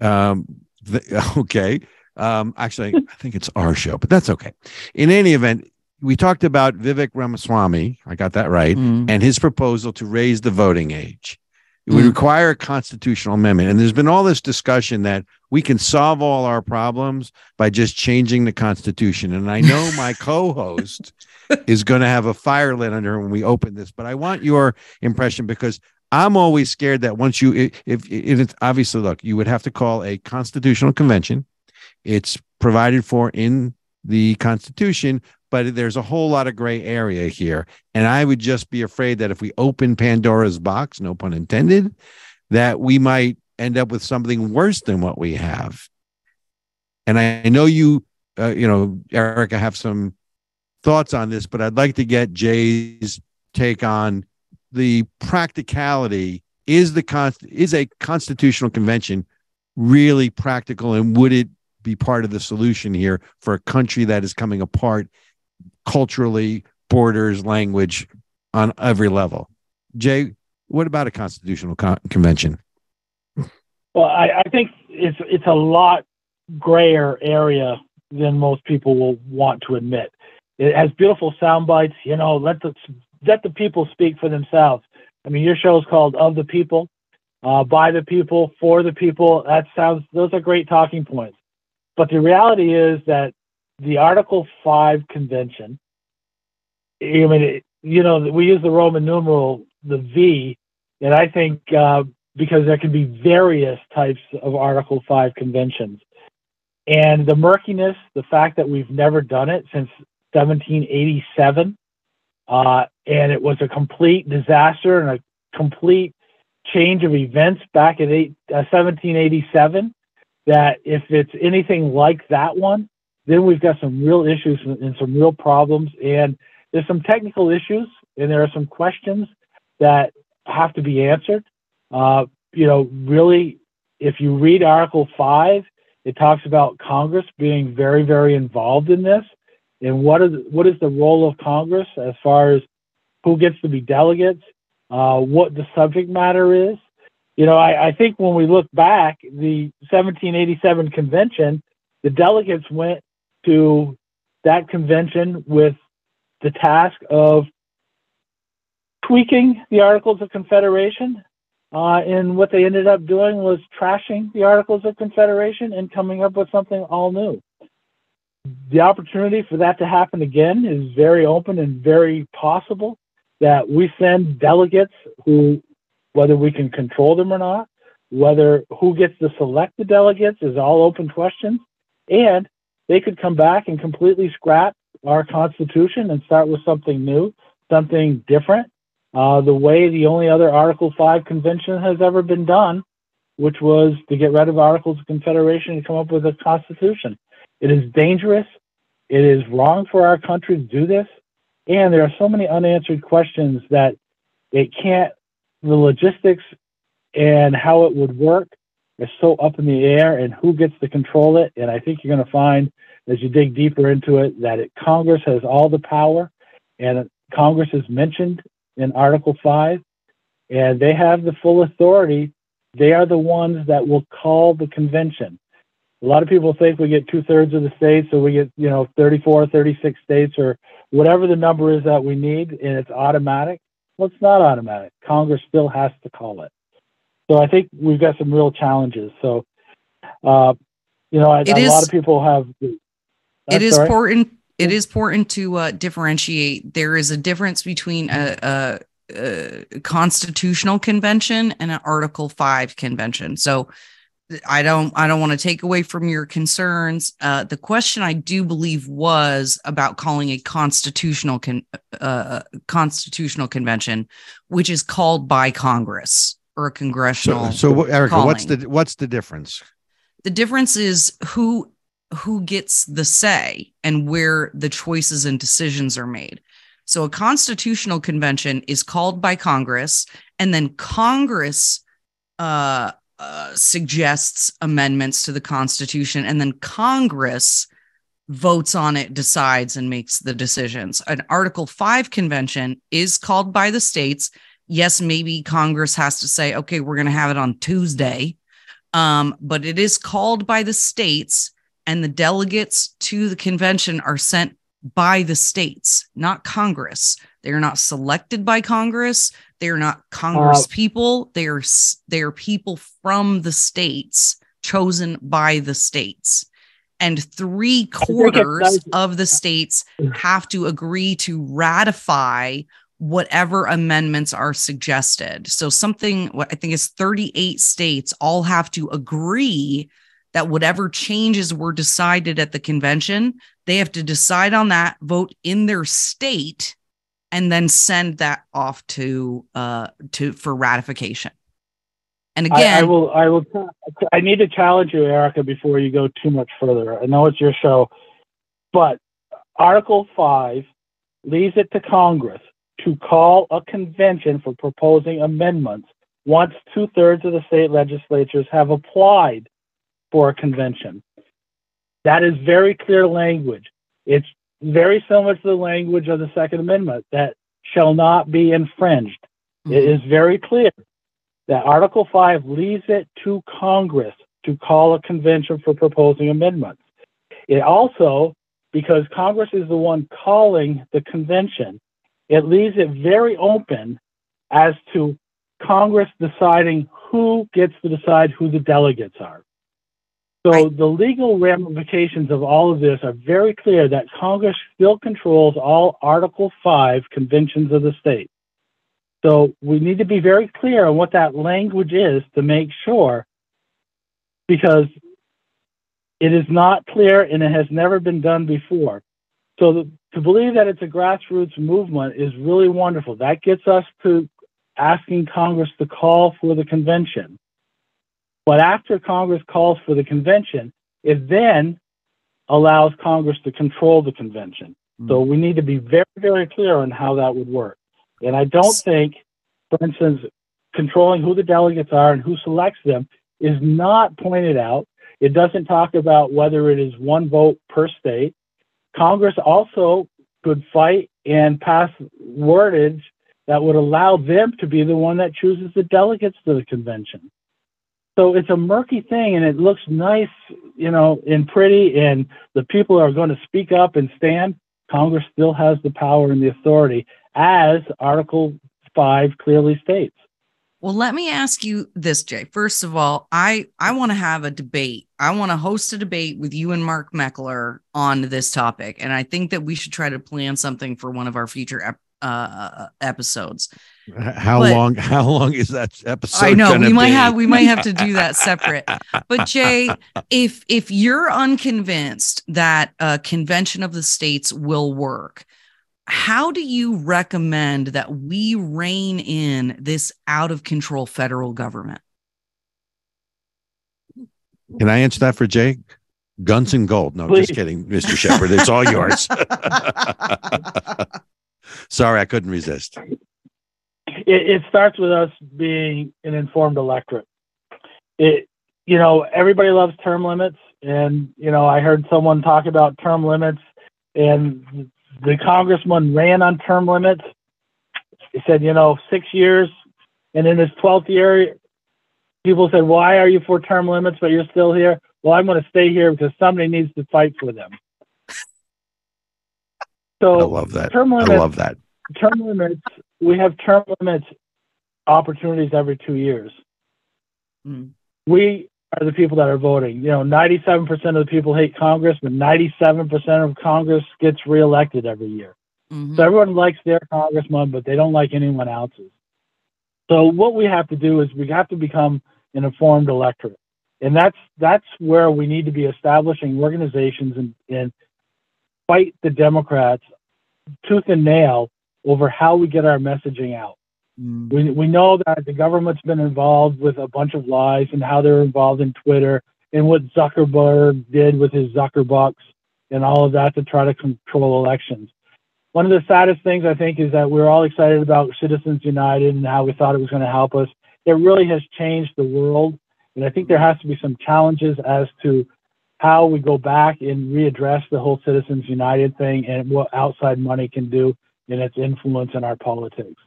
Um, th- okay. Um, actually, I think it's our show, but that's okay. In any event, we talked about Vivek Ramaswamy. I got that right. Mm. and his proposal to raise the voting age. It would Mm. require a constitutional amendment. And there's been all this discussion that we can solve all our problems by just changing the Constitution. And I know my co host is going to have a fire lit under her when we open this, but I want your impression because I'm always scared that once you, if, if, if it's obviously, look, you would have to call a constitutional convention. It's provided for in the Constitution, but there's a whole lot of gray area here. And I would just be afraid that if we open Pandora's box, no pun intended, that we might end up with something worse than what we have. And I, know you, uh, you know, Ericka, have some thoughts on this, but I'd like to get Jay's take on the practicality. Is the const- is a constitutional convention really practical, and would it be part of the solution here for a country that is coming apart culturally, borders, language on every level. Jay, what about a constitutional con- convention? Well, I, I think it's it's a lot grayer area than most people will want to admit. It has beautiful sound bites. You know, let the let the people speak for themselves. I mean, your show is called "Of the People," uh, by the people, for the people. That sounds; those are great talking points. But the reality is that the Article Five Convention. I mean, it, you know, we use the Roman numeral, the V, and I think uh, because there can be various types of Article 5 conventions. and the murkiness, the fact that we've never done it since 1787, uh, and it was a complete disaster and a complete change of events back in eight, uh, 1787. That if it's anything like that one, then we've got some real issues and some real problems. And there's some technical issues, and there are some questions that have to be answered. Uh, you know, really, if you read Article 5, it talks about Congress being very, very involved in this. And what is what is the role of Congress as far as who gets to be delegates, uh, what the subject matter is? You know, I, I think when we look back, the 1787 convention, the delegates went to that convention with the task of tweaking the Articles of Confederation. Uh, and what they ended up doing was trashing the Articles of Confederation and coming up with something all new. The opportunity for that to happen again is very open and very possible that we send delegates who, whether we can control them or not, whether who gets to select the delegates is all open questions. And they could come back and completely scrap our Constitution and start with something new, something different, uh, the way the only other Article 5 convention has ever been done, which was to get rid of Articles of Confederation and come up with a Constitution. It is dangerous. It is wrong for our country to do this. And there are so many unanswered questions that it can't, the logistics and how it would work is so up in the air and who gets to control it. And I think you're going to find as you dig deeper into it that it, Congress has all the power and Congress is mentioned in Article 5 and they have the full authority. They are the ones that will call the convention. A lot of people think we get two thirds of the states, or we get, you know, 34, 36 states, or whatever the number is that we need, and it's automatic. Well, it's not automatic. Congress still has to call it. So I think we've got some real challenges. So, uh, you know, a is- lot of people have. it is sorry? important it is important to uh, differentiate. There is a difference between a, a, a constitutional convention and an article 5 convention. So i don't i don't want to take away from your concerns. Uh, the question i do believe was about calling a constitutional con- uh, constitutional convention which is called by congress or a congressional So, so Ericka, what's the what's the difference? the difference is who who gets the say and where the choices and decisions are made. So a constitutional convention is called by congress and then congress uh, uh, suggests amendments to the constitution and then congress votes on it decides and makes the decisions. An article 5 convention is called by the states. Yes maybe congress has to say okay we're going to have it on tuesday um, but it is called by the states, and the delegates to the convention are sent by the states, not Congress. They are not selected by Congress. They are not Congress Uh, people. They are they are people from the states chosen by the states. And three quarters of the states have to agree to ratify whatever amendments are suggested. So something what I think is 38 states all have to agree that whatever changes were decided at the convention, they have to decide on that, vote in their state, and then send that off to uh to for ratification. And I, again, I will. I will. I need to challenge you, Ericka, before you go too much further. I know it's your show, but Article Five leaves it to Congress to call a convention for proposing amendments once two thirds of the state legislatures have applied for a convention. That is very clear language. It's very similar to the language of the Second Amendment that shall not be infringed. It mm-hmm. is very clear that Article 5 leaves it to Congress to call a convention for proposing amendments. It also, because Congress is the one calling the convention, it leaves it very open as to Congress deciding who gets to decide who the delegates are. So Right. the legal ramifications of all of this are very clear that Congress still controls all Article 5 conventions of the state. So we need to be very clear on what that language is to make sure, because it is not clear and it has never been done before. So the, to believe that it's a grassroots movement is really wonderful. That gets us to asking Congress to call for the convention. But after Congress calls for the convention, it then allows Congress to control the convention. Hmm. So we need to be very, very clear on how that would work. And I don't think, for instance, controlling who the delegates are and who selects them is not pointed out. It doesn't talk about whether it is one vote per state. Congress also could fight and pass wordage that would allow them to be the one that chooses the delegates to the convention. So it's a murky thing and it looks nice, you know, and pretty, and the people are going to speak up and stand. Congress still has the power and the authority, as Article 5 clearly states. Well, let me ask you this, Jay. First of all, I I want to have a debate. I want to host a debate with you and Mark Meckler on this topic, and I think that we should try to plan something for one of our future ep- uh, episodes. How But- long? How long is that episode? I know we might be? have we might have to do that separate. But Jay, if if you're unconvinced that a convention of the states will work, how do you recommend that we rein in this out of control federal government? Can I answer that for Jake? Guns and gold. No, Please. just kidding, Mr. Shepard. It's all yours. Sorry, I couldn't resist. It, it starts with us being an informed electorate. It, you know, everybody loves term limits, and you know, I heard someone talk about term limits, and the congressman ran on term limits. He said, you know, six years, and in his twelfth year, people said, "Why are you for term limits, but you're still here?" Well, I'm going to stay here because somebody needs to fight for them. So I love that. term I love that. term limits we have term limits opportunities every two years. Mm. we are the people that are voting. You know 97% of the people hate congress but 97% of congress gets reelected every year. Mhm. so everyone likes their congressman but they don't like anyone else's. So what we have to do is we have to become an informed electorate. And that's that's where we need to be establishing organizations and, and fight the democrats tooth and nail over how we get our messaging out Mm. we, we know that the government's been involved with a bunch of lies and how they're involved in Twitter and what Zuckerberg did with his Zuckerbucks and all of that to try to control elections. One of the saddest things I think is that we're all excited about Citizens United and how we thought it was going to help us. It really has changed the world. And I think there has to be some challenges as to how we go back and readdress the whole Citizens United thing and what outside money can do and its influence in our politics.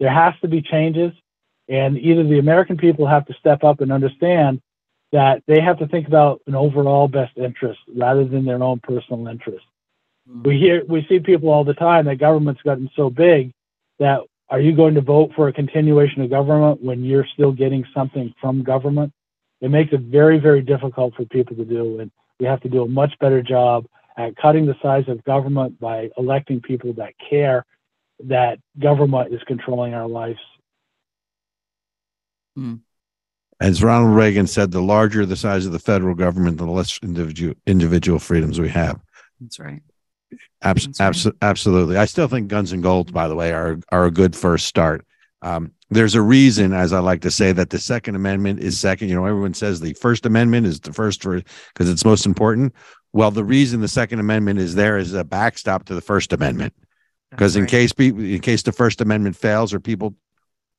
There has to be changes and either the american people have to step up and understand that they have to think about an overall best interest rather than their own personal interest. Hmm. We hear we see people all the time that government's gotten so big that are you going to vote for a continuation of government when you're still getting something from government? It makes it very very difficult for people to do and we have to do a much better job at cutting the size of government by electing people that care that government is controlling our lives. As Ronald Reagan said, the larger the size of the federal government, the less individual individual freedoms we have. That's right. Abs- That's right. absolutely. I still think guns and gold, by the way, are are a good first start. Um, there's a reason, as I like to say, that the Second Amendment is second. You know, everyone says the First Amendment is the first for because it's most important. Well, the reason the Second Amendment is there is a backstop to the First Amendment because in right. case people, in case the First Amendment fails or people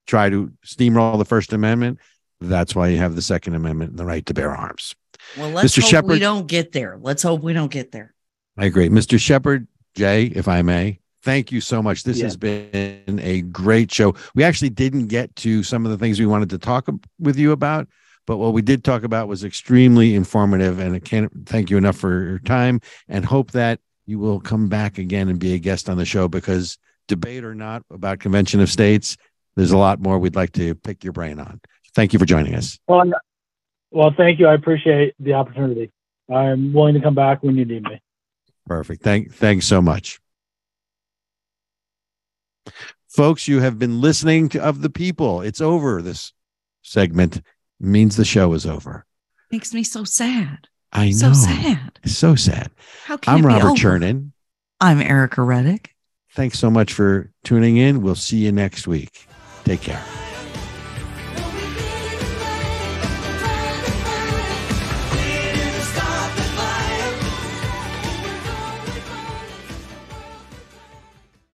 try to steamroll the First Amendment, that's why you have the Second Amendment and the right to bear arms. well, let's Mr. hope we don't get there. Let's hope we don't get there. I agree. Mr. Shepard, Jay, if I may, thank you so much. This Yeah. has been a great show. We actually didn't get to some of the things we wanted to talk with you about, but what we did talk about was extremely informative. And I can't thank you enough for your time and hope that you will come back again and be a guest on the show because debate or not about Convention of States, there's a lot more we'd like to pick your brain on. Thank you for joining us. Well, well, thank you. I appreciate the opportunity. I'm willing to come back when you need me. Perfect. Thank thanks so much. Folks, you have been listening to Of the People. It's over. This segment means the show is over. Makes me so sad. I know. So sad. So sad. How can I'm Robert? Chernin. I'm Ericka Reddick. Thanks so much for tuning in. We'll see you next week. Take care.